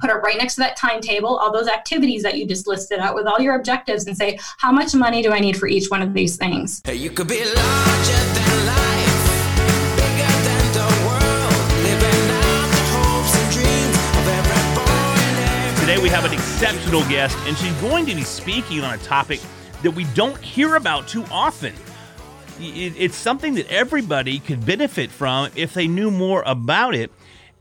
put it right next to that timetable, all those activities that you just listed out with all your objectives, and say, how much money do I need for each one of these things? Hey, you could be larger than life, bigger than the world, living out the hopes and dreams of every boy every Today we have an exceptional guest, and she's going to be speaking on a topic that we don't hear about too often. It's something that everybody could benefit from if they knew more about it,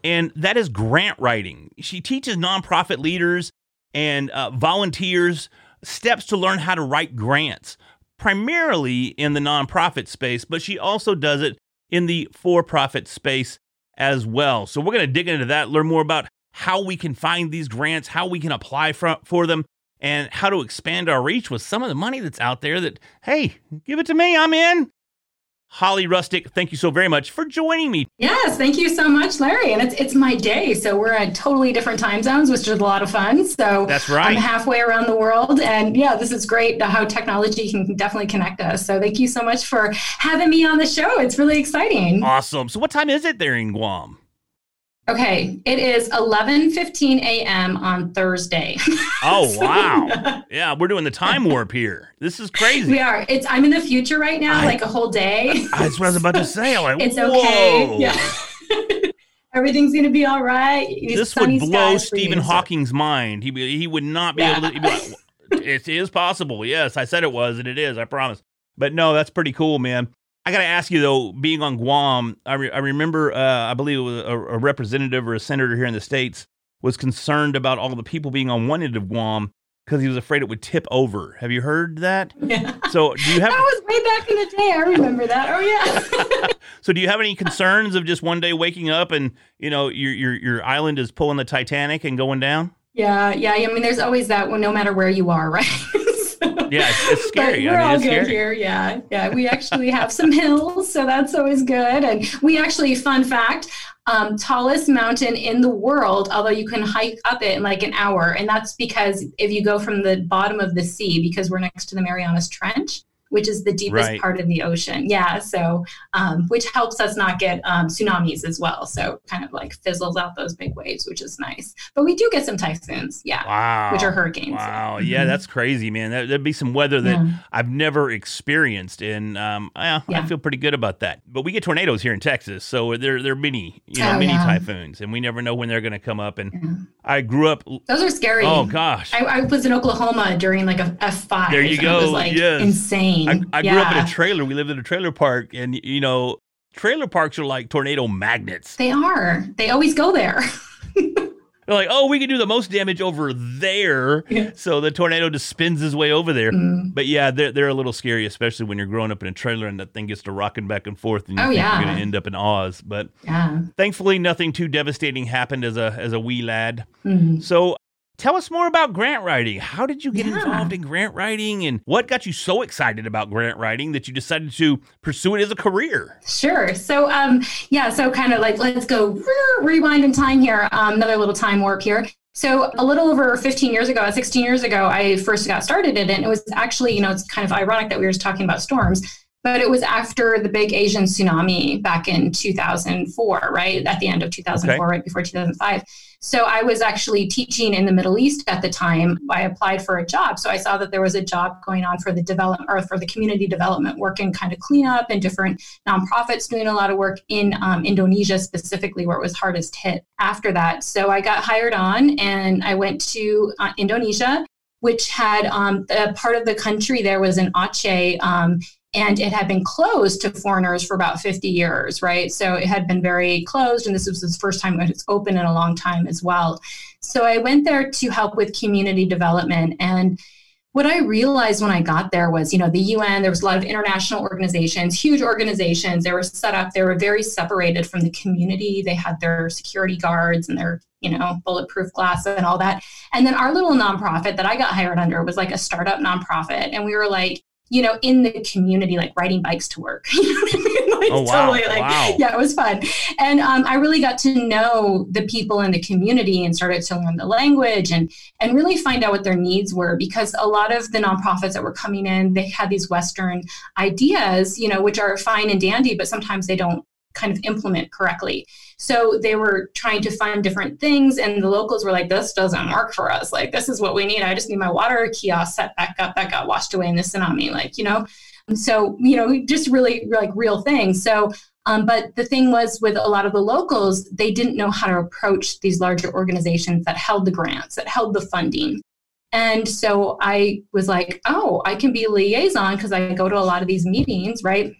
and that is grant writing. She teaches nonprofit leaders and uh, volunteers steps to learn how to write grants, primarily in the nonprofit space, but she also does it in the for profit space as well. So we're going to dig into that, learn more about how we can find these grants, how we can apply for, for them, and how to expand our reach with some of the money that's out there that, hey, give it to me, I'm in. Holly Rustick, thank you so very much for joining me. Yes, thank you so much, Larry. And it's it's my day, so we're at totally different time zones, which is a lot of fun. So That's right. I'm halfway around the world, and yeah, this is great. How technology can definitely connect us. So thank you so much for having me on the show. It's really exciting. Awesome. So, what time is it there in Guam? Okay, it is 11:15 a.m. on Thursday. Oh, wow. Yeah, we're doing the time warp here. This is crazy. we are. It's I'm in the future right now, I- like a whole day. That's what I was about to say. I'm like, It's whoa. okay. Yeah. Everything's gonna be all right. It's This would blow Stephen you, so- Hawking's mind. He he would not be able to. Be like, it is possible. Yes, I said it was, and it is. I promise. But no, that's pretty cool, man. I got to ask you though, being on Guam, I, re- I remember, uh, I believe it was a, a representative or a senator here in the states was concerned about all the people being on one end of Guam because he was afraid it would tip over. Have you heard that? Yeah. So do you have? That was way back in the day. I remember that. Oh yeah. So do you have any concerns of just one day waking up and you know your your your island is pulling the Titanic and going down? yeah, yeah. I mean, there's always that one, no matter where you are, right? Yeah, it's, it's scary. We're I mean, all it's good scary. here. Yeah, yeah. We actually have some hills, so that's always good. And we actually, fun fact, um, tallest mountain in the world, although you can hike up it in like an hour, and that's because if you go from the bottom of the sea, because we're next to the Marianas Trench. Which is the deepest Right. part of the ocean. Yeah. So, um, which helps us not get um, tsunamis as well. So, kind of like fizzles out those big waves, which is nice. But we do get some typhoons. Yeah. Wow. Which are hurricanes. Wow. Yeah, Mhm. that's crazy, man. That, that'd be some weather that Yeah. I've never experienced, and um, I, I feel pretty good about that. But we get tornadoes here in Texas, so they're they're mini, you know, Oh, mini yeah. typhoons, and we never know when they're going to come up. And Yeah. I grew up. Those are scary. Oh gosh. I, I was in Oklahoma during like a F five. There you go, It was like yes. insane. I, I grew up in a trailer. We lived in a trailer park, and you know, trailer parks are like tornado magnets. They are. They always go there. They're like, oh, we can do the most damage over there, Yeah. so the tornado just spins his way over there. Mm. But yeah, they're they're a little scary, especially when you're growing up in a trailer and that thing gets to rocking back and forth, and you Oh, yeah. you're going to end up in Oz. But Yeah. thankfully, nothing too devastating happened as a as a wee lad. Mm. So. Tell us more about grant writing. How did you get Yeah. involved in grant writing and what got you so excited about grant writing that you decided to pursue it as a career? Sure. So, um, yeah. So, kind of like let's go rewind in time here. Um, another little time warp here. So, a little over 15 years ago, 16 years ago, I first got started in it. And it was actually, you know, it's kind of ironic that we were just talking about storms, but it was after the big Asian tsunami back in 2004, right? At the end of 2004, right before 2005. So, I was actually teaching in the Middle East at the time. I applied for a job. So, I saw that there was a job going on for the development or for the community development work and kind of cleanup and different nonprofits doing a lot of work in um, Indonesia specifically, where it was hardest hit after that. So I got hired on and I went to uh, Indonesia, which had um, a part of the country there was an Aceh. Um, and it had been closed to foreigners for about 50 years, right? So it had been very closed, and this was the first time it was open in a long time as well. So I went there to help with community development. And what I realized when I got there was, you know, the UN, there was a lot of international organizations, huge organizations. They were set up, they were very separated from the community. They had their security guards and their, you know, bulletproof glass and all that. And then our little nonprofit that I got hired under was like a startup nonprofit. And we were like, you know, in the community, like riding bikes to work. You know what I mean? Like, Oh, wow. like, Wow. yeah, it was fun. And um, I really got to know the people in the community and started to learn the language and and really find out what their needs were because a lot of the nonprofits that were coming in, they had these Western ideas, you know, which are fine and dandy, but sometimes they don't kind of implement correctly. So they were trying to find different things, and the locals were like, "This doesn't work for us. Like, this is what we need. I just need my water kiosk set back up that got washed away in the tsunami. Like, you know." So you know, just really like real things. So um, but the thing was with a lot of the locals, they didn't know how to approach these larger organizations that held the grants, that held the funding. And so I was like, oh, I can be liaison because I go to a lot of these meetings, right?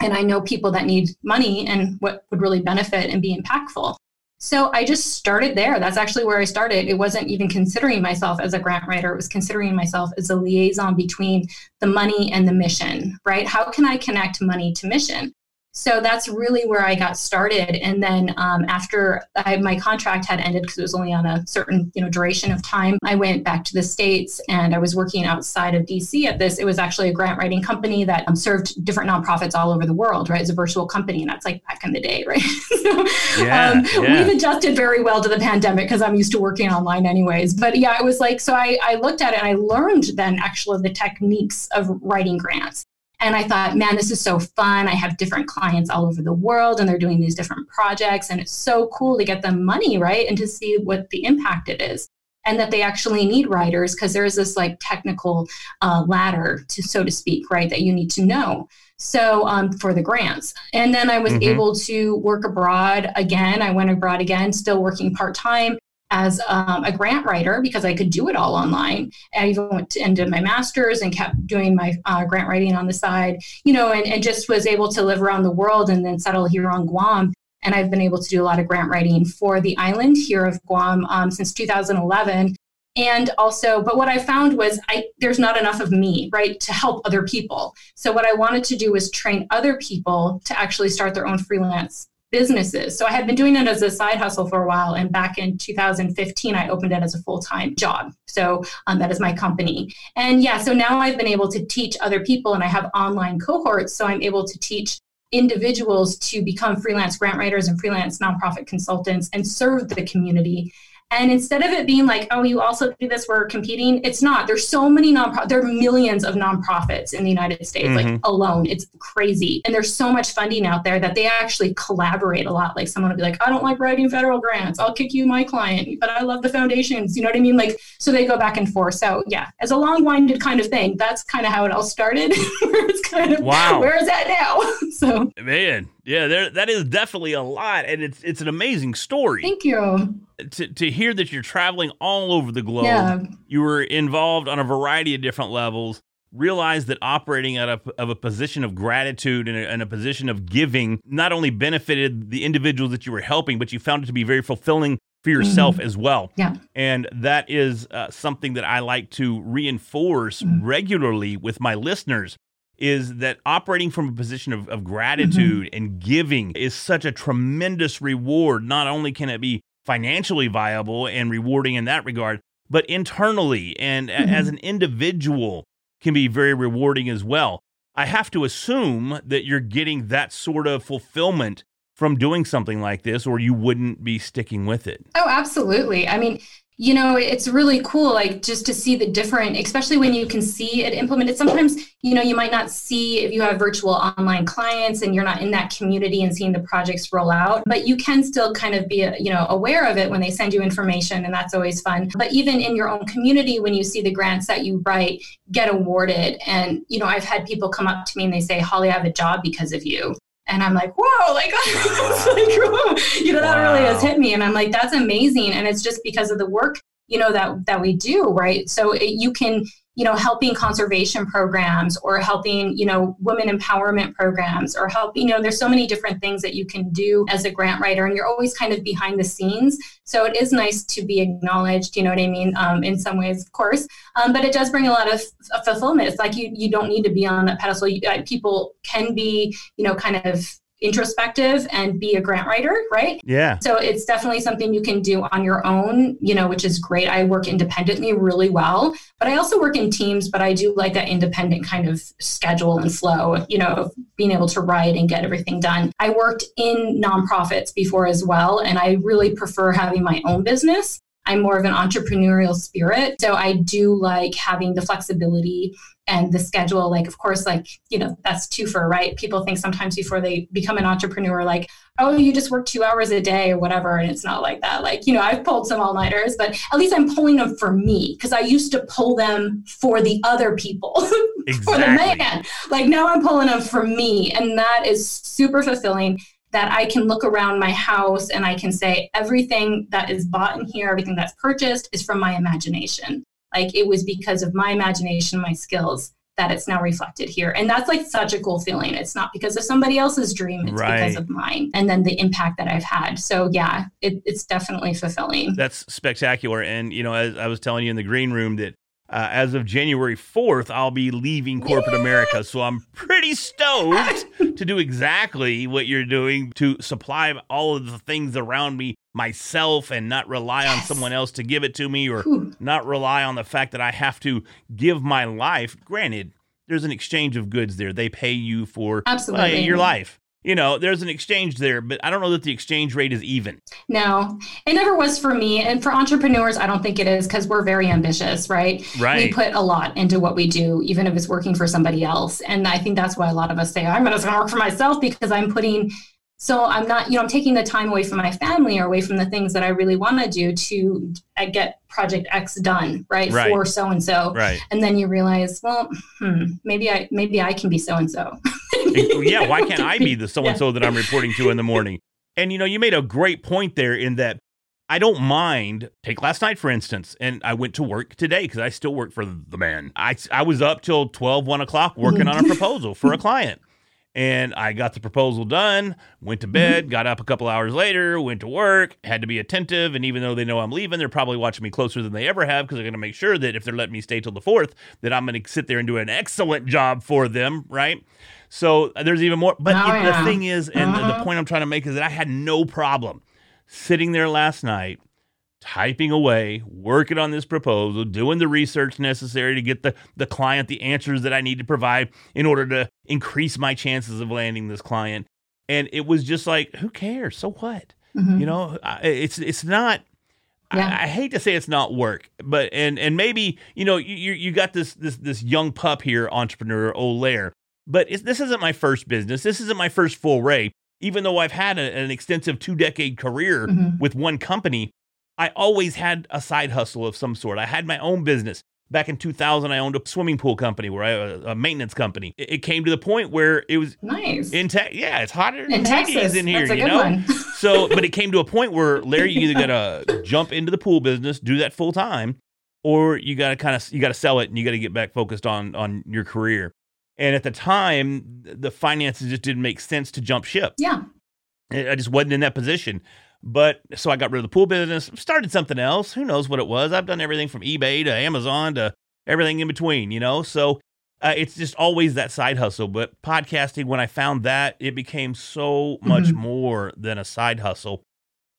And I know people that need money and what would really benefit and be impactful. So I just started there. That's actually where I started. It wasn't even considering myself as a grant writer, it was considering myself as a liaison between the money and the mission, right? How can I connect money to mission? So that's really where I got started. And then um, after I, my contract had ended, because it was only on a certain you know duration of time, I went back to the states and I was working outside of DC at this. It was actually a grant writing company that um, served different nonprofits all over the world. Right, it's a virtual company, and that's like back in the day, right? so, Yeah, um, yeah. We've adjusted very well to the pandemic because I'm used to working online, anyways. But yeah, it was like so. I, I looked at it and I learned then actually the techniques of writing grants. And I thought, man, this is so fun. I have different clients all over the world and they're doing these different projects. And it's so cool to get them money, right? And to see what the impact it is. And that they actually need writers because there is this like technical uh, ladder, to, so to speak, right? That you need to know. So um, for the grants. And then I was Mhm. able to work abroad again. I went abroad again, still working part time as um, a grant writer because I could do it all online. I even went and did my master's and kept doing my uh, grant writing on the side, you know, and, and just was able to live around the world and then settle here on Guam. And I've been able to do a lot of grant writing for the island here of Guam um, since 2011. And also, but what I found was I there's not enough of me, right, to help other people. So what I wanted to do was train other people to actually start their own freelance businesses. So I had been doing it as a side hustle for a while, and back in 2015, I opened it as a full time job. So um, that is my company. And yeah, so now I've been able to teach other people, and I have online cohorts. So I'm able to teach individuals to become freelance grant writers and freelance nonprofit consultants and serve the community. And instead of it being like, oh, you also do this, we're competing, it's not. There's so many nonprofits, there are millions of nonprofits in the United States, like Mhm. alone. It's crazy. And there's so much funding out there that they actually collaborate a lot. Like someone will be like, I don't like writing federal grants. I'll kick you my client, but I love the foundations. You know what I mean? Like, so they go back and forth. So yeah, as a long winded kind of thing, that's kind of how it all started. it's kind of Wow. where is that now? so Man, yeah, there that is definitely a lot, and it's it's an amazing story. thank you. to to hear that you're traveling all over the globe. Yeah. You were involved on a variety of different levels. Realized that operating out of, of a position of gratitude and a, and a position of giving not only benefited the individuals that you were helping, but you found it to be very fulfilling for yourself as well. Yeah. And that is uh, something that I like to reinforce regularly with my listeners is that operating from a position of, of gratitude mm-hmm. and giving is such a tremendous reward. Not only can it be financially viable and rewarding in that regard, but internally and a- as mm-hmm. an individual can be very rewarding as well. I have to assume that you're getting that sort of fulfillment from doing something like this, or you wouldn't be sticking with it. Oh, absolutely. I mean, you know, it's really cool, like just to see the different, especially when you can see it implemented. Sometimes, you know, you might not see if you have virtual online clients and you're not in that community and seeing the projects roll out, but you can still kind of be, you know, aware of it when they send you information, and that's always fun. But even in your own community, when you see the grants that you write get awarded, and you know, I've had people come up to me and they say, "Holly, I have a job because of you." And I'm like, whoa, like, like, whoa. you know, that really has hit me. And I'm like, that's amazing. And it's just because of the work, you know, that, that we do, right? So it, you can, you know, helping conservation programs or helping, you know, women empowerment programs or help, you know, there's so many different things that you can do as a grant writer and you're always kind of behind the scenes. So it is nice to be acknowledged, you know what I mean? Um, in some ways, of course, um, but it does bring a lot of fulfillment. It's like you, you don't need to be on that pedestal. You, uh, people can be, you know, kind of introspective and be a grant writer, right? Yeah. So it's definitely something you can do on your own, you know, which is great. I work independently really well, but I also work in teams, but I do like that independent kind of schedule and flow, you know, being able to write and get everything done. I worked in nonprofits before as well, and I really prefer having my own business. I'm more of an entrepreneurial spirit. So I do like having the flexibility and the schedule. Like, of course, like, you know, that's two for, right? People think sometimes before they become an entrepreneur, like, oh, you just work two hours a day or whatever. And it's not like that. Like, you know, I've pulled some all nighters, but at least I'm pulling them for me because I used to pull them for the other people, for the Exactly. man. Like now I'm pulling them for me. And that is super fulfilling that I can look around my house and I can say everything that is bought in here, everything that's purchased is from my imagination. Like it was because of my imagination, my skills that it's now reflected here. And that's like such a cool feeling. It's not because of somebody else's dream, it's Right. because of mine and then the impact that I've had. So yeah, it, it's definitely fulfilling. That's spectacular. And, you know, as I was telling you in the green room that uh, as of January 4th, I'll be leaving corporate America. So I'm pretty stoked to do exactly what you're doing to supply all of the things around me myself and not rely on Yes. someone else to give it to me or Whew. not rely on the fact that I have to give my life. Granted, there's an exchange of goods there. They pay you for uh, Absolutely. your life. You know, there's an exchange there, but I don't know that the exchange rate is even. No, it never was for me. And for entrepreneurs, I don't think it is because we're very ambitious, right? Right. We put a lot into what we do, even if it's working for somebody else. And I think that's why a lot of us say, I'm just going to work for myself because I'm putting, so I'm not, you know, I'm taking the time away from my family or away from the things that I really want to do to uh, get project X done, right? Right. For so and so. Right. And then you realize, well, hmm, maybe I, maybe I can be so and so. yeah, why can't I be the so and so that I'm reporting to in the morning? And you know, you made a great point there in that I don't mind. Take last night, for instance, and I went to work today because I still work for the man. I, I was up till 12, 1 o'clock working on a proposal for a client. And I got the proposal done, went to bed, got up a couple hours later, went to work, had to be attentive. And even though they know I'm leaving, they're probably watching me closer than they ever have because they're going to make sure that if they're letting me stay till the fourth, that I'm going to sit there and do an excellent job for them, right? So uh, there's even more. But Oh, it- the thing is, and the- the Uh-huh. point I'm trying to make is that I had no problem sitting there last night, typing away, working on this proposal, doing the research necessary to get the, the client the answers that I need to provide in order to increase my chances of landing this client. And it was just like, who cares? So what? Mhm. You know, it's it's not. Yeah. I, I hate to say it's not work, but and and maybe you know you you you got this this this young pup here, entrepreneur Olaire. But it's, this isn't my first business. This isn't my first full ray. Even though I've had a, an extensive two decade career Mhm. with one company, I always had a side hustle of some sort. I had my own business. Back in 2000, I owned a swimming pool company where I a, a maintenance company. It, it came to the point where it was Nice. in Texas. Yeah, it's hotter in Texas. in here. You know, so, but it came to a point where Larry, you either got to jump into the pool business, do that full time, or you got to kind of you got to sell it and you got to get back focused on on your career. And at the time, the finances just didn't make sense to jump ship. yeah. I just wasn't in that position. But so I got rid of the pool business, started something else. Who knows what it was? I've done everything from eBay to Amazon to everything in between, you know? So uh, it's just always that side hustle. But podcasting, when I found that, it became so much Mhm. more than a side hustle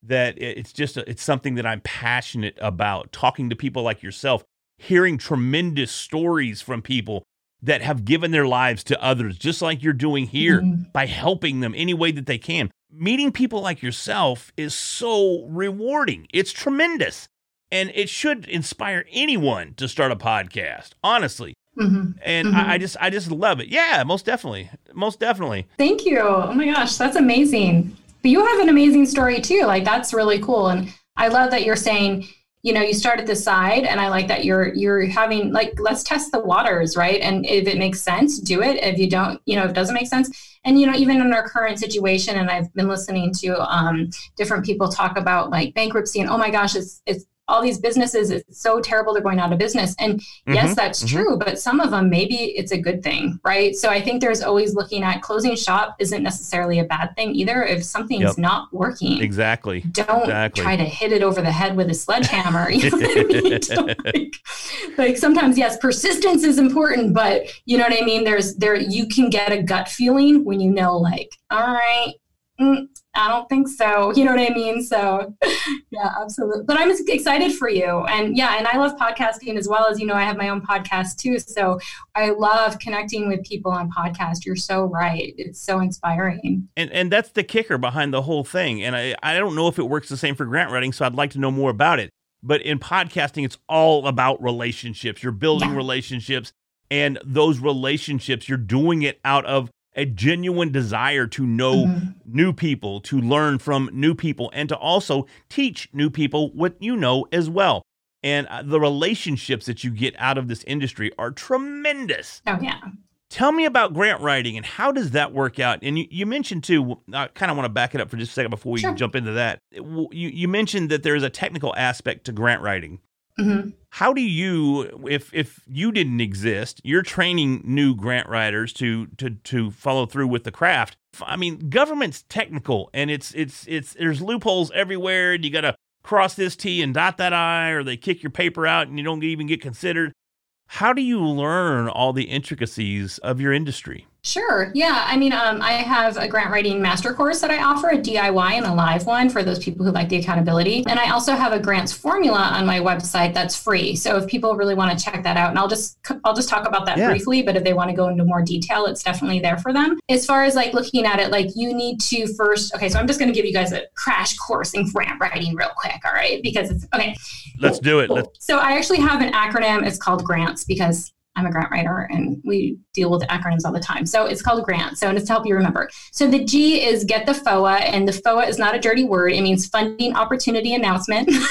that it's just a, it's something that I'm passionate about. Talking to people like yourself, hearing tremendous stories from people that have given their lives to others, just like you're doing here Mhm. by helping them any way that they can. Meeting people like yourself is so rewarding. It's tremendous. And it should inspire anyone to start a podcast, honestly. Mhm. And Mhm. I, I just I just love it. Yeah, most definitely. Most definitely. Thank you. Oh my gosh, that's amazing. But you have an amazing story too. Like that's really cool. And I love that you're saying, you know, you start at the side and I like that you're you're having like let's test the waters, right? And if it makes sense, do it. If you don't, you know, if it doesn't make sense. And you know, even in our current situation, and I've been listening to um different people talk about like bankruptcy and oh my gosh, it's it's all these businesses, it's so terrible they're going out of business. And yes, Mhm, that's mhm. true, but some of them maybe it's a good thing, right? So I think there's always looking at closing shop isn't necessarily a bad thing either. If something's Yep. not working, Exactly. don't exactly. try to hit it over the head with a sledgehammer. You know what I mean? Like, like sometimes, yes, persistence is important, but you know what I mean. There's there you can get a gut feeling when you know, like, all right, mm, I don't think so. You know what I mean? So, yeah, absolutely. But I'm excited for you, and yeah, and I love podcasting as well as you know. I have my own podcast too, so I love connecting with people on podcast. You're so right. It's so inspiring. And and that's the kicker behind the whole thing. And I, I don't know if it works the same for grant writing, so I'd like to know more about it. But in podcasting, it's all about relationships. You're building Yeah. relationships, and those relationships, you're doing it out of a genuine desire to know Mm-hmm. new people, to learn from new people, and to also teach new people what you know as well. And uh, the relationships that you get out of this industry are tremendous. Oh yeah. Tell me about grant writing and how does that work out? And you, you mentioned too, I kind of want to back it up for just a second before we Sure. jump into that. You, you mentioned that there is a technical aspect to grant writing. Hmm How do you, if if you didn't exist, you're training new grant writers to to to follow through with the craft. I mean, government's technical, and it's it's it's there's loopholes everywhere, and you got to cross this T and dot that I, or they kick your paper out, and you don't even get considered. How do you learn all the intricacies of your industry? Sure. Yeah. I mean, um, I have a grant writing master course that I offer, a DIY and a live one for those people who like the accountability. And I also have a grants formula on my website that's free. So if people really want to check that out, and I'll just I'll just talk about that Yeah. briefly, but if they want to go into more detail, it's definitely there for them. As far as like looking at it, like you need to first. Okay, so I'm just going to give you guys a crash course in grant writing real quick. All right, because it's okay. Let's do it. Let's, So I actually have an acronym. It's called grants because I'm a grant writer and we deal with acronyms all the time. So it's called grant. So and it's to help you remember. So the G is get the FOA, and the FOA is not a dirty word. It means funding opportunity announcement.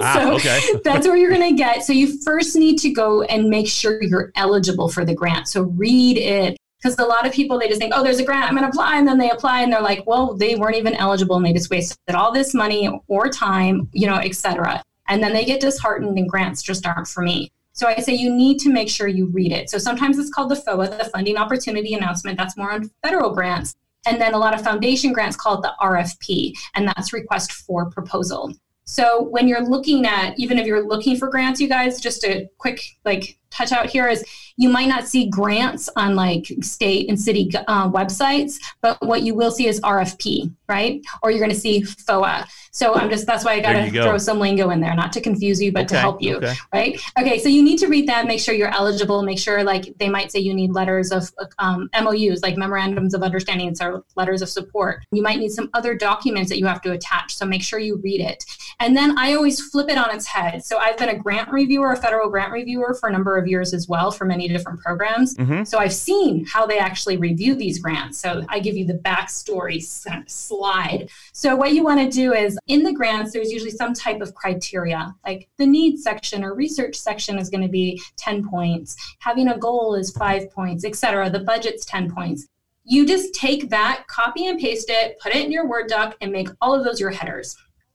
Ah, so okay. that's where you're going to get. So you first need to go and make sure you're eligible for the grant. So read it. Because a lot of people, they just think, oh, there's a grant, I'm going to apply. And then they apply and they're like, well, they weren't even eligible and they just wasted all this money or time, you know, et cetera. And then they get disheartened and grants just aren't for me. So I say you need to make sure you read it. So sometimes it's called the FOA, the Funding Opportunity Announcement. That's more on federal grants. And then a lot of foundation grants call it the RFP, and that's request for proposal. So when you're looking at, even if you're looking for grants, you guys, just a quick like touch out here is you might not see grants on like state and city uh, websites, but what you will see is RFP, right? Or you're going to see FOA. So I'm just that's why I got to go. throw some lingo in there, not to confuse you, but to help you okay. right? Okay, so you need to read that, make sure you're eligible, make sure like they might say you need letters of um, MOUs, like memorandums of understanding, or letters of support. You might need some other documents that you have to attach, so make sure you read it. And then I always flip it on its head. So I've been a grant reviewer, a federal grant reviewer for a number of years as well for many different programs. Mhm. So I've seen how they actually review these grants. So I give you the backstory slide. So what you want to do is in the grants, there's usually some type of criteria, like the needs section or research section is going to be 10 points. Having a goal is five points, et cetera. The budget's 10 points. You just take that, copy and paste it, put it in your Word doc, and make all of those your headers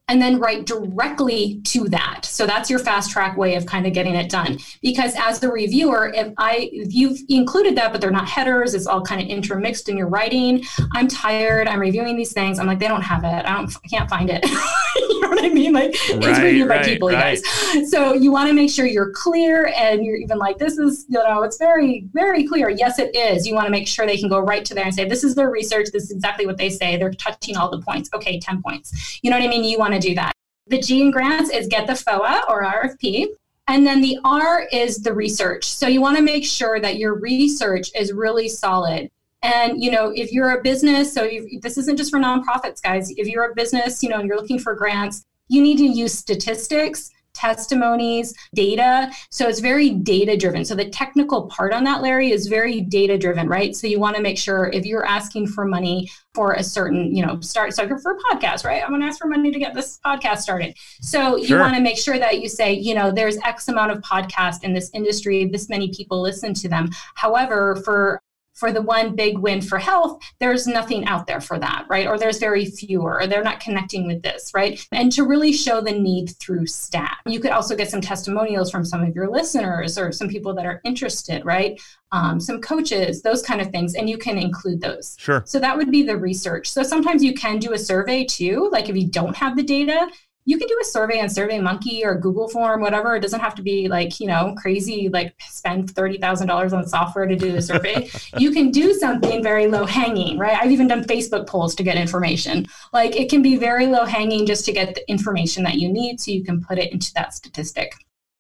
and then write directly to that. So that's your fast track way of kind of getting it done. Because as the reviewer, if I if you've included that, but they're not headers, it's all kind of intermixed in your writing. I'm tired. I'm reviewing these things. I'm like, they don't have it. I don't. I can't find it. you know what I mean? Like it's Right, reviewed by right, people, you guys. So you want to make sure you're clear, and you're even like, this is you know, it's very very clear. Yes, it is. You want to make sure they can go right to there and say, this is their research. This is exactly what they say. They're touching all the points. Okay, ten points. You know what I mean? You want to do that. The G in grants is get the FOA or RFP. And then the R is the research. So you want to make sure that your research is really solid. And you know, if you're a business, so this isn't just for nonprofits, guys. If you're a business, you know, and you're looking for grants, you need to use statistics, testimonies, data. So it's very data driven. So the technical part on that, Larry, is very data driven, right? So you want to make sure if you're asking for money for a certain, you know, start so for a podcast, right? I'm going to ask for money to get this podcast started. So you Sure. want to make sure that you say, you know, there's X amount of podcasts in this industry, this many people listen to them. However, for for the one big win for health, there's nothing out there for that, right? Or there's very fewer, or they're not connecting with this, right? And to really show the need through stat. You could also get some testimonials from some of your listeners or some people that are interested, right? Um, some coaches, those kind of things, and you can include those. Sure. So that would be the research. So sometimes you can do a survey too. Like if you don't have the data, you can do a survey on SurveyMonkey or Google Form, whatever. It doesn't have to be like, you know, crazy, like spend $30,000 on software to do the survey. you can do something very low hanging, right? I've even done Facebook polls to get information. Like it can be very low hanging just to get the information that you need so you can put it into that statistic.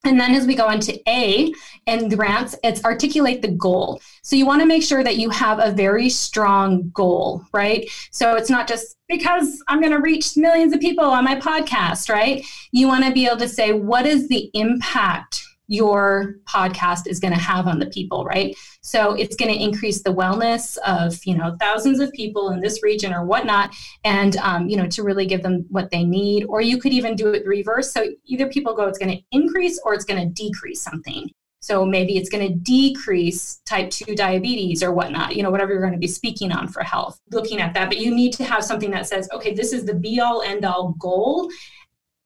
And then as we go into A in grants, it's articulate the goal. So you want to make sure that you have a very strong goal, right? So it's not just because I'm going to reach millions of people on my podcast, right? You want to be able to say, what is the impact your podcast is going to have on the people, right? So it's going to increase the wellness of you know thousands of people in this region or whatnot, and um, you know to really give them what they need. Or you could even do it reverse. So either people go, it's going to increase or it's going to decrease something. So maybe it's going to decrease type 2 diabetes or whatnot, you know, whatever you're going to be speaking on for health, looking at that. But you need to have something that says, okay, this is the be all end all goal,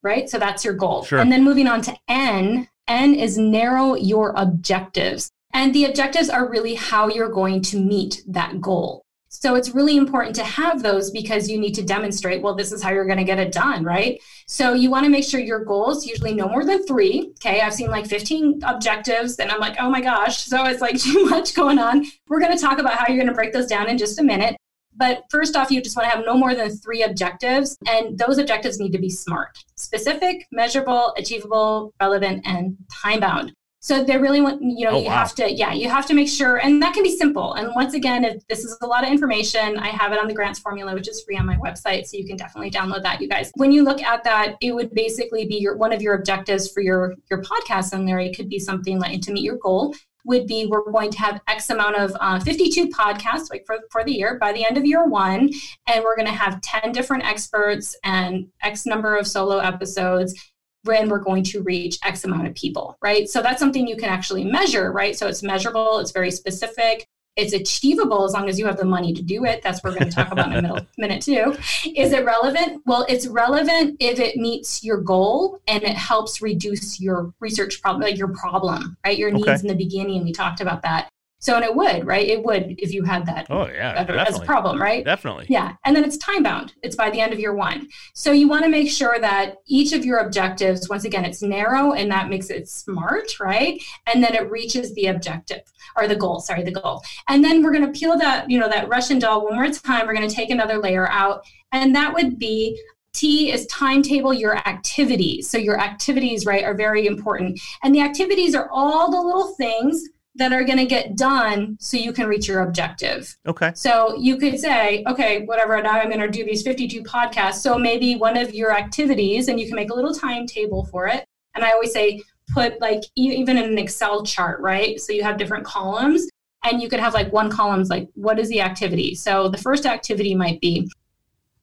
right? So that's your goal. Sure. And then moving on to N, N is narrow your objectives. And the objectives are really how you're going to meet that goal. So it's really important to have those because you need to demonstrate, well, this is how you're going to get it done, right? So you want to make sure your goals usually no more than three. Okay. I've seen like 15 objectives and I'm like, oh my gosh. So it's like too much going on. We're going to talk about how you're going to break those down in just a minute. But first off, you just want to have no more than three objectives. And those objectives need to be smart, specific, measurable, achievable, relevant, and time bound. So they really want, you know, Oh, you wow. have to, yeah, you have to make sure, and that can be simple. And once again, if this is a lot of information, I have it on the grants formula, which is free on my website. So you can definitely download that, you guys. When you look at that, it would basically be your one of your objectives for your your podcast in there. It could be something like to meet your goal would be we're going to have X amount of uh, 52 podcasts like for, for the year by the end of year one. And we're going to have 10 different experts and X number of solo episodes when we're going to reach X amount of people, right? So that's something you can actually measure, right? So it's measurable, it's very specific. It's achievable as long as you have the money to do it. That's what we're going to talk about in a middle, minute too. Is it relevant? Well, it's relevant if it meets your goal and it helps reduce your research problem, like your problem, right? Your Okay. needs in the beginning. We talked about that. So, and it would, right? It would if you had that Oh yeah, as a problem, mm-hmm. right? Definitely. Yeah. And then it's time bound. It's by the end of year one. So you want to make sure that each of your objectives, once again, it's narrow and that makes it smart, right? And then it reaches the objective or the goal, sorry, the goal. And then we're going to peel that, you know, that Russian doll one more time. We're going to take another layer out. And that would be T is timetable your activities. So your activities, right, are very important. And the activities are all the little things that are going to get done so you can reach your objective. Okay. So you could say, okay, whatever, now I'm going to do these 52 podcasts. So maybe one of your activities, and you can make a little timetable for it. And I always say, put like even in an Excel chart, right? So you have different columns, and you could have like one column's like, what is the activity? So the first activity might be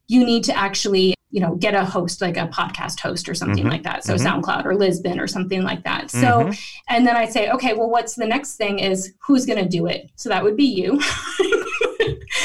you need to actually, you know, get a host, like a podcast host or something Mhm. like that. So Mhm. SoundCloud or Libsyn or something like that. So, Mhm. and then I say, okay, well, what's the next thing is who's going to do it? So that would be you.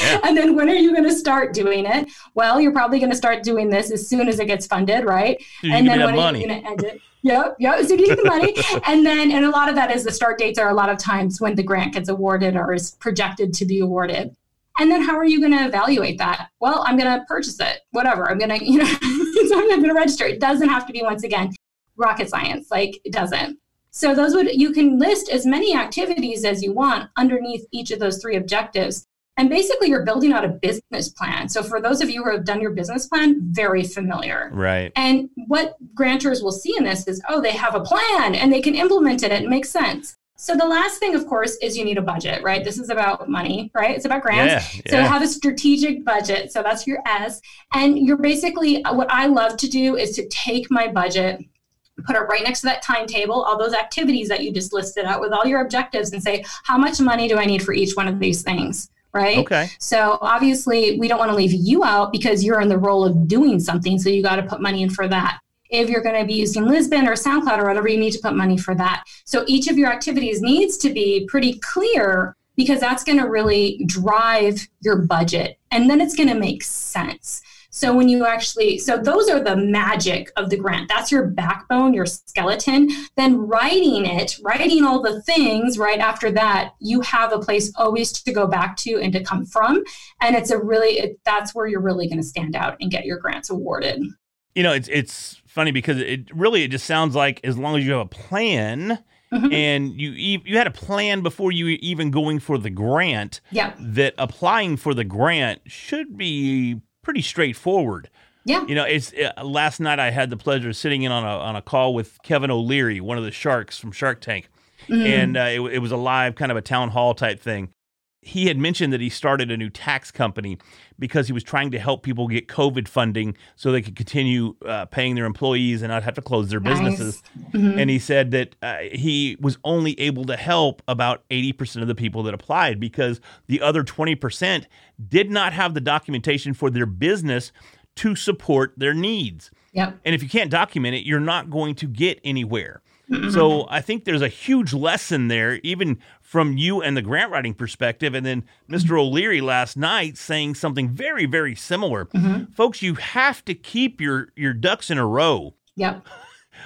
Yeah. And then when are you going to start doing it? Well, you're probably going to start doing this as soon as it gets funded, right? So you and then when money. are you going to end it? Yep, yep. As soon as you get the money, and then and a lot of that is the start dates are a lot of times when the grant gets awarded or is projected to be awarded. And then how are you going to evaluate that? Well, I'm going to purchase it. Whatever. I'm going to, you know, so I'm going to register. It doesn't have to be once again rocket science. Like it doesn't. So those would you can list as many activities as you want underneath each of those three objectives. And basically you're building out a business plan. So for those of you who have done your business plan, very familiar. Right. And what grantors will see in this is, oh, they have a plan and they can implement it. It makes sense. So the last thing, of course, is you need a budget, right? This is about money, right? It's about grants. Yeah. So have a strategic budget. So that's your S. And you're basically, uh, what I love to do is to take my budget, put it right next to that timetable, all those activities that you just listed out with all your objectives, and say, how much money do I need for each one of these things? Right. okay. So obviously, we don't want to leave you out because you're in the role of doing something. So you got to put money in for that. If you're going to be using Libsyn or SoundCloud or whatever, you need to put money for that. So each of your activities needs to be pretty clear because that's going to really drive your budget and then it's going to make sense. So when you actually, so those are the magic of the grant. That's your backbone, your skeleton. Then writing it, writing all the things right after that, you have a place always to go back to and to come from. And it's a really, it, that's where you're really going to stand out and get your grants awarded. You know, it's it's funny because it really it just sounds like as long as you have a plan Mhm. and you you had a plan before you even going for the grant Yeah. that applying for the grant should be pretty straightforward. Yeah. You know, it's uh, last night I had the pleasure of sitting in on a on a call with Kevin O'Leary, one of the sharks from Shark Tank, Mm. and uh, it, it was a live kind of a town hall type thing. He had mentioned that he started a new tax company because he was trying to help people get COVID funding so they could continue uh, paying their employees and not have to close their Nice. businesses. Mhm. And he said that uh, he was only able to help about 80% of the people that applied because the other 20% did not have the documentation for their business to support their needs. Yep. And if you can't document it, you're not going to get anywhere. So mm-hmm. I think there's a huge lesson there, even from you and the grant writing perspective. And then Mr. Mm-hmm. O'Leary last night saying something very, very similar. Mm-hmm. Folks, you have to keep your your ducks in a row. Yep.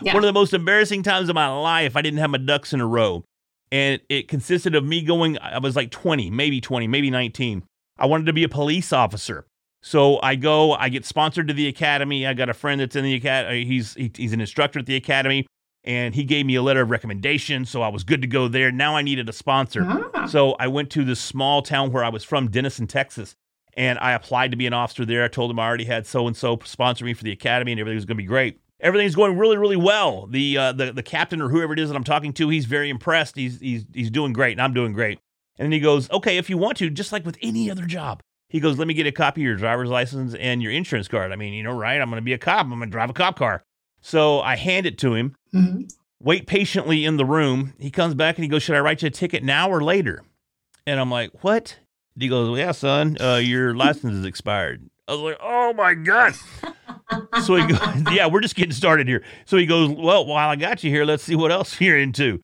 Yeah. One of the most embarrassing times of my life, I didn't have my ducks in a row. And it consisted of me going, I was like 20, maybe 20, maybe 19. I wanted to be a police officer. So I go, I get sponsored to the academy. I got a friend that's in the academy. He's he, he's an instructor at the academy, and he gave me a letter of recommendation. So I was good to go there. Now I needed a sponsor. Ah. So I went to this small town where I was from, Denison, Texas, and I applied to be an officer there. I told them I already had so and so sponsor me for the academy, and everything was going to be great. Everything's going really, really well. The uh, the the captain or whoever it is that I'm talking to, he's very impressed. He's he's he's doing great, and I'm doing great. And then he goes, "Okay, if you want to, just like with any other job." He goes, "Let me get a copy of your driver's license and your insurance card." I mean, you know, right? I'm going to be a cop. I'm going to drive a cop car. So I hand it to him Mhm. wait patiently in the room. He comes back and he goes, Should I write you a ticket now or later? And I'm like, What? He goes, well, Yeah, son, uh, your license is expired. I was like, Oh my God. so he goes, Yeah, we're just getting started here. So he goes, Well, while I got you here, let's see what else you're into.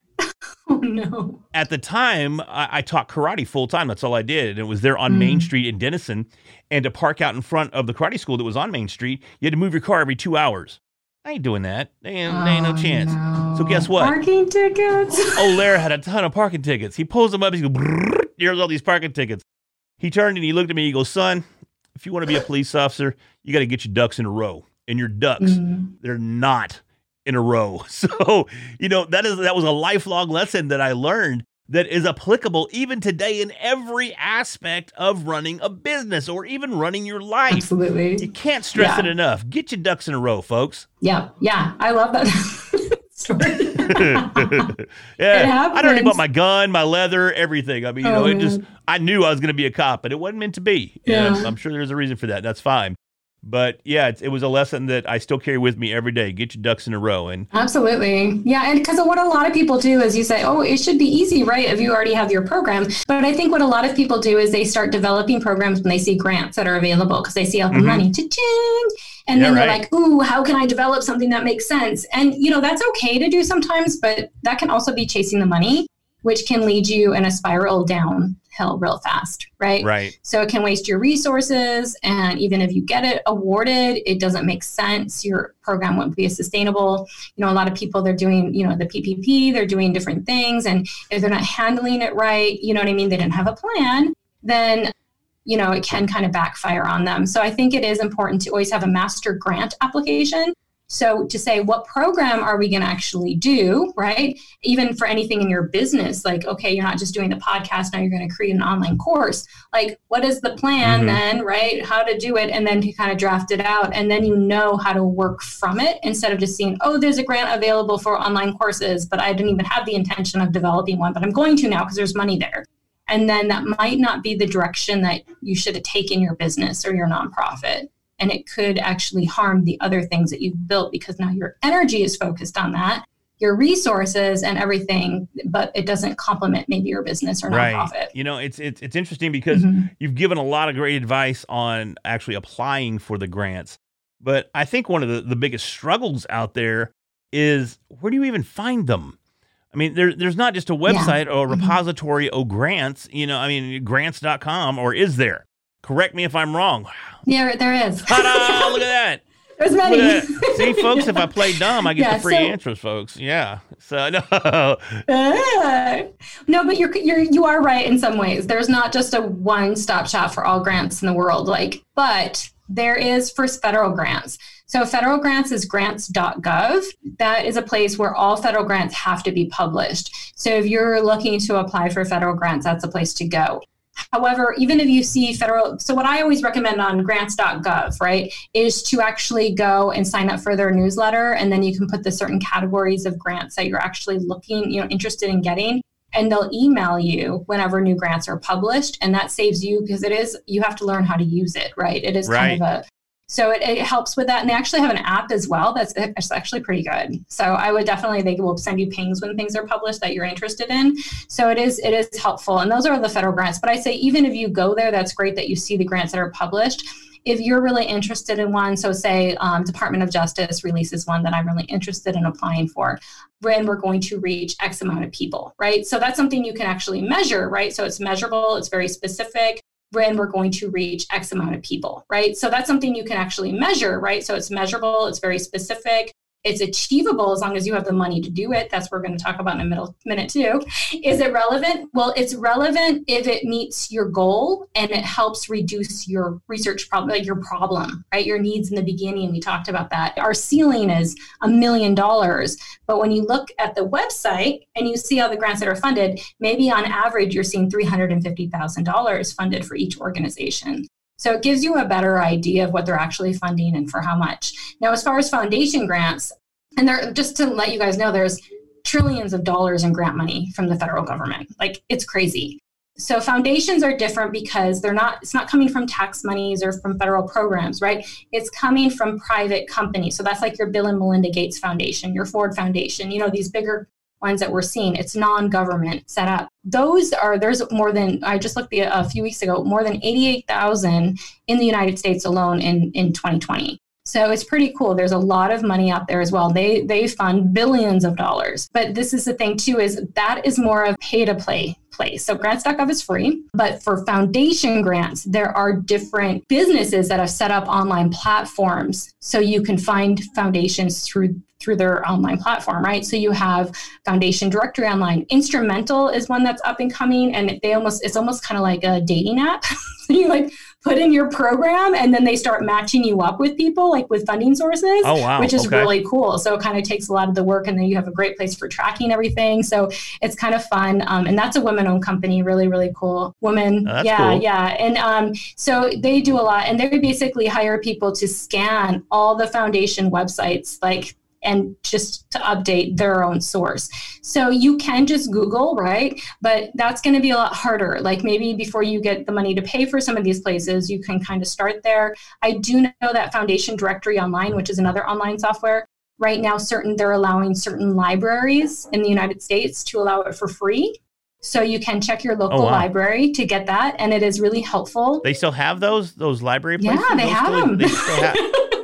Oh no. At the time, I, I taught karate full time. That's all I did. And it was there on Main Street in Denison. And to park out in front of the karate school that was on Main Street, you had to move your car every two hours. I ain't doing that. There ain't, there ain't no Oh, chance. no. So guess what? Parking tickets. O'Leary had a ton of parking tickets. He pulls them up. He goes, here's all these parking tickets. He turned and he looked at me. He goes, son, if you want to be a police officer, you got to get your ducks in a row. And your ducks, Mhm. they're not in a row. So, you know, that is that was a lifelong lesson that I learned that is applicable even today in every aspect of running a business or even running your life. Absolutely. You can't stress Yeah. it enough. Get your ducks in a row, folks. Yeah. Yeah. I love that story. yeah, I'd already bought my gun, my leather, everything. I mean, you Oh, know, it just—I knew I was going to be a cop, but it wasn't meant to be. Yeah. I'm, I'm sure there's a reason for that. That's fine. But yeah, it's, it was a lesson that I still carry with me every day. Get your ducks in a row, and Absolutely. Yeah. And because what a lot of people do is you say, oh, it should be easy, right? If you already have your program. But I think what a lot of people do is they start developing programs when they see grants that are available because they see all the Mhm. money. Cha-ching! And Yeah, then they're right. like, ooh, how can I develop something that makes sense? And, you know, that's okay to do sometimes, but that can also be chasing the money, which can lead you in a spiral downhill real fast, right? right, So it can waste your resources. And even if you get it awarded, it doesn't make sense. Your program won't be sustainable. You know, a lot of people, they're doing, you know, the PPP, they're doing different things. And if they're not handling it right, you know what I mean? They didn't have a plan, then, you know, it can kind of backfire on them. So I think it is important to always have a master grant application. So to say what program are we going to actually do, right? Even for anything in your business, like okay, you're not just doing the podcast now, you're going to create an online course. Like what is the plan Mhm. then, right? How to do it, and then to kind of draft it out, and then you know how to work from it instead of just seeing, oh, there's a grant available for online courses, but I didn't even have the intention of developing one, but I'm going to now because there's money there. And then that might not be the direction that you should have taken your business or your nonprofit and it could actually harm the other things that you've built because now your energy is focused on that your resources and everything but it doesn't complement maybe your business or nonprofit. right. You know, it's it's it's interesting because Mhm. you've given a lot of great advice on actually applying for the grants. But I think one of the, the biggest struggles out there is where do you even find them? I mean, there, there's not just a website or a Mhm. repository of grants, you know, I mean, grants.com, or is there? Correct me if I'm wrong. yeah there is Ta-da! Look at that. there's many at that. See, folks, if I play dumb, I get Yeah, the free so- answers, folks. Yeah. So, no. Ah. no but you're you're you are right in some ways there's not just a one stop shop for all grants in the world like but there is for federal grants so federal grants is grants.gov that is a place where all federal grants have to be published so if you're looking to apply for federal grants that's a place to go However, even if you see federal, so what I always recommend on grants.gov, right, is to actually go and sign up for their newsletter. And then you can put the certain categories of grants that you're actually looking, you know, interested in getting. And they'll email you whenever new grants are published. And that saves you because it is, you have to learn how to use it, right? It is kind of a, so it, it, helps with that. And they actually have an app as well that's actually pretty good. So I would definitely, they will send you pings when things are published that you're interested in. So it is, it is helpful. And those are the federal grants. But I say, even if you go there, that's great that you see the grants that are published if you're really interested in one, so say um, Department of Justice releases one that I'm really interested in applying for, when we're going to reach X amount of people, right? So that's something you can actually measure, right? So it's measurable, it's very specific when we're going to reach X amount of people, right? So that's something you can actually measure, right? So it's measurable, it's very specific, it's achievable as long as you have the money to do it. That's what we're going to talk about in a middle, minute too. Is it relevant? Well, it's relevant if it meets your goal and it helps reduce your research problem, like your problem, right? Your needs in the beginning. We talked about that. Our ceiling is a million dollars, but when you look at the website and you see all the grants that are funded, maybe on average you're seeing three hundred and fifty thousand dollars funded for each organization. So it gives you a better idea of what they're actually funding and for how much. Now, as far as foundation grants, and there, just to let you guys know, there's trillions of dollars in grant money from the federal government. Like it's crazy. So foundations are different because they're not it's not coming from tax monies or from federal programs, right? It's coming from private companies. So that's like your Bill and Melinda Gates Foundation, your Ford Foundation, you know, these bigger ones that we're seeing. It's non-government set up. Those are there's more than I just looked the, a few weeks ago, more than 88,000 in the United States alone in in 2020. So it's pretty cool. There's a lot of money out there as well. They they fund billions of dollars. But this is the thing too is that is more of pay to play place. So grants.gov is free, but for foundation grants, there are different businesses that have set up online platforms so you can find foundations through through their online platform, right? So you have Foundation Directory Online. Instrumentl is one that's up and coming, and they almost it's almost kind of like a dating app. you like put in your program, and then they start matching you up with people, like with funding sources. Oh wow! Which is okay. really cool. So it kind of takes a lot of the work, and then you have a great place for tracking everything. So it's kind of fun, um, and that's a women-owned company. Really, really cool. woman Oh, yeah, cool. yeah, and um, so they do a lot, and they basically hire people to scan all the foundation websites, like and just to update their own source. So you can just Google, right? But that's going to be a lot harder. Like maybe before you get the money to pay for some of these places, you can kind of start there. I do know that Foundation Directory Online, which is another online software, right now certain they're allowing certain libraries in the United States to allow it for free. So you can check your oh, local Oh, wow. library to get that, and it is really helpful. They still have those those library Yeah, they Those have still- them. They still have.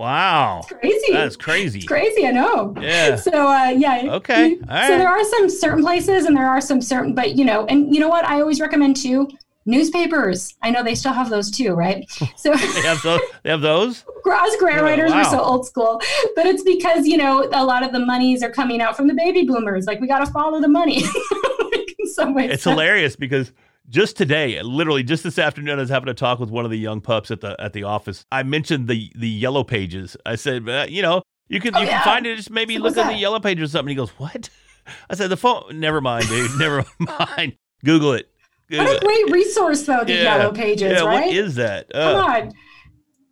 wow, crazy. that's crazy. It's crazy, I know. Yeah. So uh, yeah. Okay, all So right. there are some certain places, and there are some certain, but you know, and you know what? I always recommend too. Newspapers. I know they still have those too, right? So They have those. They have those. us grant writers are so old school, but it's because you know a lot of the monies are coming out from the baby boomers. Like we got to follow the money. in some ways. It's hilarious because just today, literally just this afternoon, I was having a talk with one of the young pups at the at the office. I mentioned the the yellow pages. I said, uh, you know, you can Oh, you yeah. can find it. Just maybe So look at the yellow pages or something. He goes, what? I said, the phone. Never mind, dude. Never mind. Google it. Google What a it. great resource, though, the Yeah. yellow pages, yeah, right? what is that? Come Uh, on.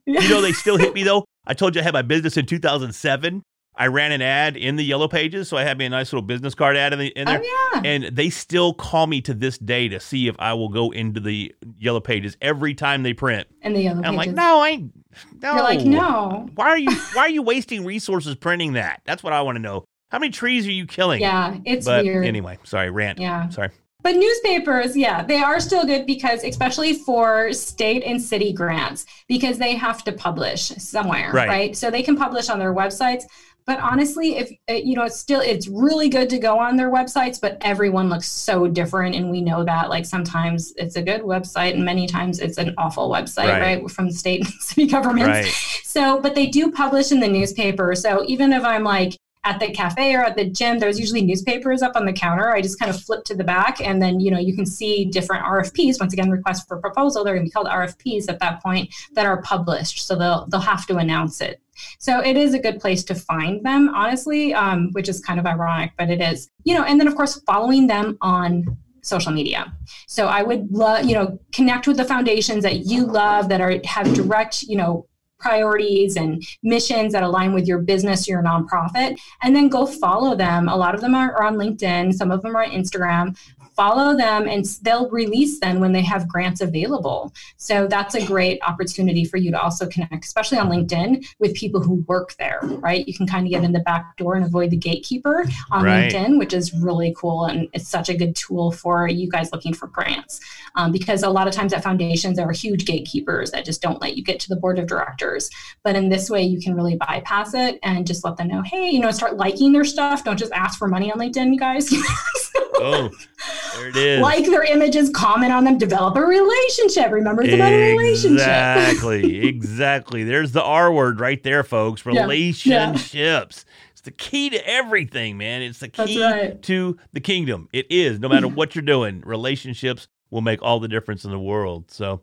you know, they still hit me though. I told you I had my business in 2007. I ran an ad in the yellow pages, so I had me a nice little business card ad in, the, in oh, there. Oh yeah. And they still call me to this day to see if I will go into the yellow pages every time they print. And the yellow And I'm like, no, I ain't. No. You're like, no. Why are you Why are you wasting resources printing that? That's what I want to know. How many trees are you killing? Yeah, it's But weird. anyway, sorry, rant. Yeah. Sorry. But newspapers, yeah, they are still good because, especially for state and city grants, because they have to publish somewhere, Right. right? So they can publish on their websites. But honestly, if uh, you know, it's still it's really good to go on their websites. But everyone looks so different, and we know that. Like sometimes it's a good website, and many times it's an awful website, Right. right, from the state and city governments. Right. So, but they do publish in the newspaper. So even if I'm like at the cafe or at the gym, there's usually newspapers up on the counter. I just kind of flip to the back and then, you know, you can see different RFPs. Once again, requests for proposal. They're going to be called RFPs at that point that are published. So they'll, they'll have to announce it. So it is a good place to find them, honestly, um, which is kind of ironic, but it is, you know, and then of course, following them on social media. So I would love, you know, connect with the foundations that you love that are have direct, you know, priorities and missions that align with your business, your nonprofit, and then go follow them. A lot of them are, are on LinkedIn, some of them are on Instagram follow them and they'll release then when they have grants available. So that's a great opportunity for you to also connect, especially on LinkedIn, with people who work there, right? You can kind of get in the back door and avoid the gatekeeper on Right. LinkedIn, which is really cool. And it's such a good tool for you guys looking for grants. Um, because a lot of times at foundations, there are huge gatekeepers that just don't let you get to the board of directors. But in this way, you can really bypass it and just let them know, hey, you know, start liking their stuff. Don't just ask for money on LinkedIn, you guys. Oh, there it is. like their images, comment on them, develop a relationship. Remember, it's about a relationship. Exactly. exactly. There's the R word right there, folks. Yeah, yeah. Relationships. It's the key to everything, man. It's the key right. to the kingdom. It is. No matter what you're doing, relationships will make all the difference in the world. So,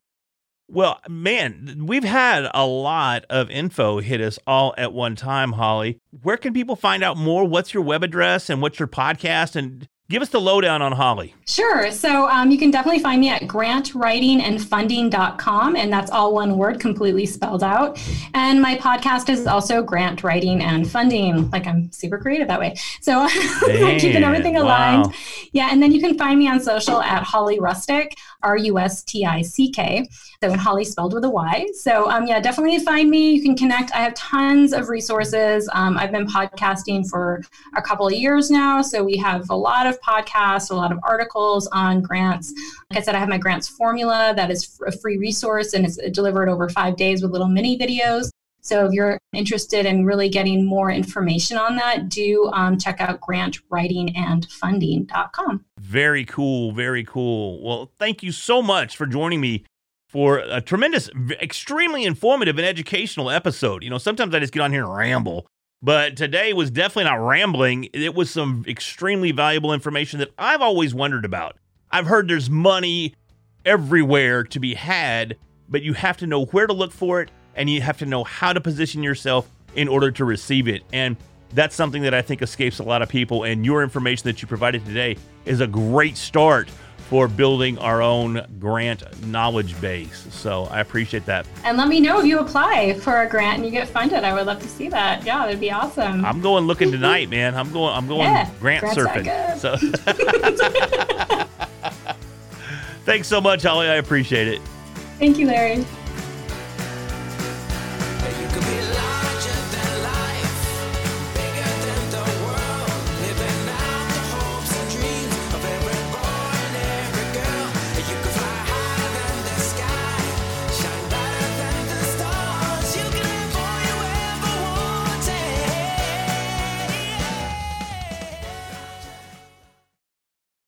well, man, we've had a lot of info hit us all at one time, Holly. Where can people find out more? What's your web address and what's your podcast? And give us the lowdown on Holly. Sure. So um, you can definitely find me at grantwritingandfunding.com, and that's all one word, completely spelled out. And my podcast is also Grant Writing and Funding. Like I'm super creative that way. So keeping everything wow. aligned. Yeah. And then you can find me on social at Holly Rustick, R U S T I C K. So Holly spelled with a Y. So um, yeah, definitely find me. You can connect. I have tons of resources. Um, I've been podcasting for a couple of years now. So we have a lot of podcasts, a lot of articles on grants. Like I said, I have my grants formula that is a free resource and it's delivered over five days with little mini videos. So if you're interested in really getting more information on that, do um, check out grantwritingandfunding.com. Very cool. Very cool. Well, thank you so much for joining me for a tremendous, extremely informative and educational episode. You know, sometimes I just get on here and ramble, but today was definitely not rambling. It was some extremely valuable information that I've always wondered about. I've heard there's money everywhere to be had, but you have to know where to look for it and you have to know how to position yourself in order to receive it. And that's something that I think escapes a lot of people. And your information that you provided today is a great start for building our own grant knowledge base. So I appreciate that. And let me know if you apply for a grant and you get funded. I would love to see that. Yeah, that'd be awesome. I'm going looking tonight, man. I'm going. I'm going Yeah, grant surfing. So, thanks so much, Holly. I appreciate it. Thank you, Larry.